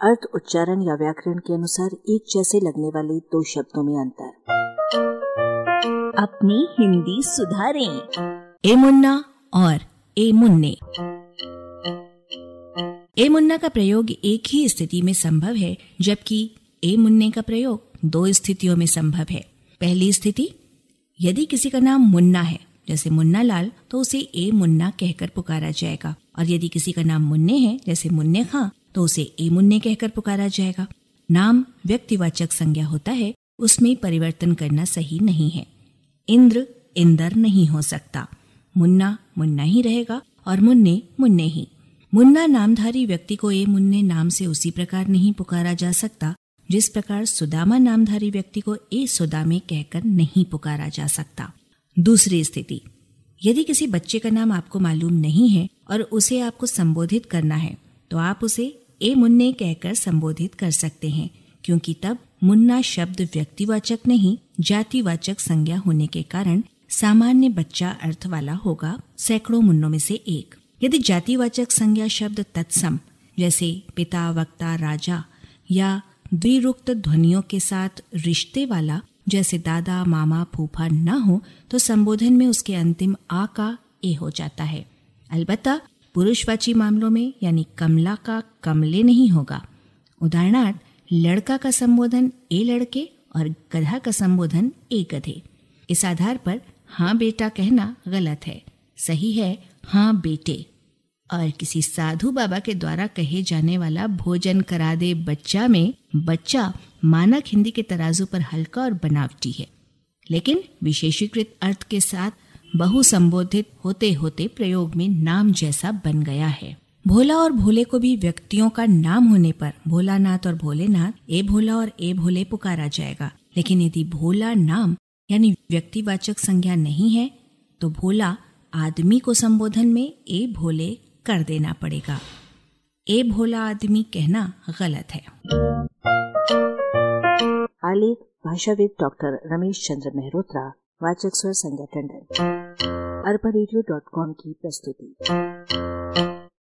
अर्थ, उच्चारण या व्याकरण के अनुसार एक जैसे लगने वाले दो शब्दों में अंतर। अपनी हिंदी सुधारें। ए मुन्ना और ए मुन्ने। ए मुन्ना का प्रयोग एक ही स्थिति में संभव है, जबकि ए मुन्ने का प्रयोग दो स्थितियों में संभव है। पहली स्थिति, यदि किसी का नाम मुन्ना है, जैसे मुन्ना लाल तो उसे ए मुन्ना कहकर पुकारा जाएगा, और यदि किसी का नाम मुन्ने है, जैसे मुन्ने खां तो उसे ए मुन्ने कहकर पुकारा जाएगा। नाम व्यक्तिवाचक संज्ञा होता है, उसमें परिवर्तन करना सही नहीं है। इंद्र इंदर नहीं हो सकता। मुन्ना मुन्ना ही रहेगा और मुन्ने मुन्ने ही। मुन्ना नामधारी व्यक्ति को ए मुन्ने नाम से उसी प्रकार नहीं पुकारा जा सकता, जिस प्रकार सुदामा नामधारी व्यक्ति को ए सुदामे कहकर नहीं पुकारा जा सकता। दूसरी स्थिति, यदि किसी बच्चे का नाम आपको मालूम नहीं है और उसे आपको संबोधित करना है तो आप उसे ए मुन्ने कहकर संबोधित कर सकते हैं, क्योंकि तब मुन्ना शब्द व्यक्तिवाचक नहीं, जातिवाचक संज्ञा होने के कारण सामान्य बच्चा अर्थ वाला होगा सैकड़ों मुन्नों में से एक। यदि जातिवाचक संज्ञा शब्द तत्सम, जैसे पिता, वक्ता, राजा, या द्विरुक्त ध्वनियों के साथ रिश्ते वाला, जैसे दादा, मामा, फूफा न हो तो संबोधन में उसके अंतिम आ का ए हो जाता है। अलबत्ता पुरुषवाची मामलों में, यानी कमला का कमले नहीं होगा। उदाहरणार्थ, लड़का का संबोधन ए लड़के और गधा का संबोधन ए गधे। इस आधार पर हाँ बेटा कहना गलत है। सही है हाँ बेटे। और किसी साधु बाबा के द्वारा कहे जाने वाला भोजन करा दे बच्चा में, बच्चा मानक हिंदी के तराजू पर हल्का और बनावटी है। लेकिन विशेषीकृत अर्थ के साथ बहु संबोधित होते होते प्रयोग में नाम जैसा बन गया है। भोला और भोले को भी व्यक्तियों का नाम होने पर भोलानाथ और भोलेनाथ, ए भोला और ए भोले पुकारा जाएगा। लेकिन यदि भोला नाम, यानी व्यक्तिवाचक संज्ञा नहीं है तो भोला आदमी को संबोधन में ए भोले कर देना पड़ेगा। ए भोला आदमी कहना गलत है। आलेख, भाषाविद डॉक्टर रमेश चंद्र मेहरोत्रा। वाचक स्वर संज्ञा टंडन अरबा की प्रस्तुति।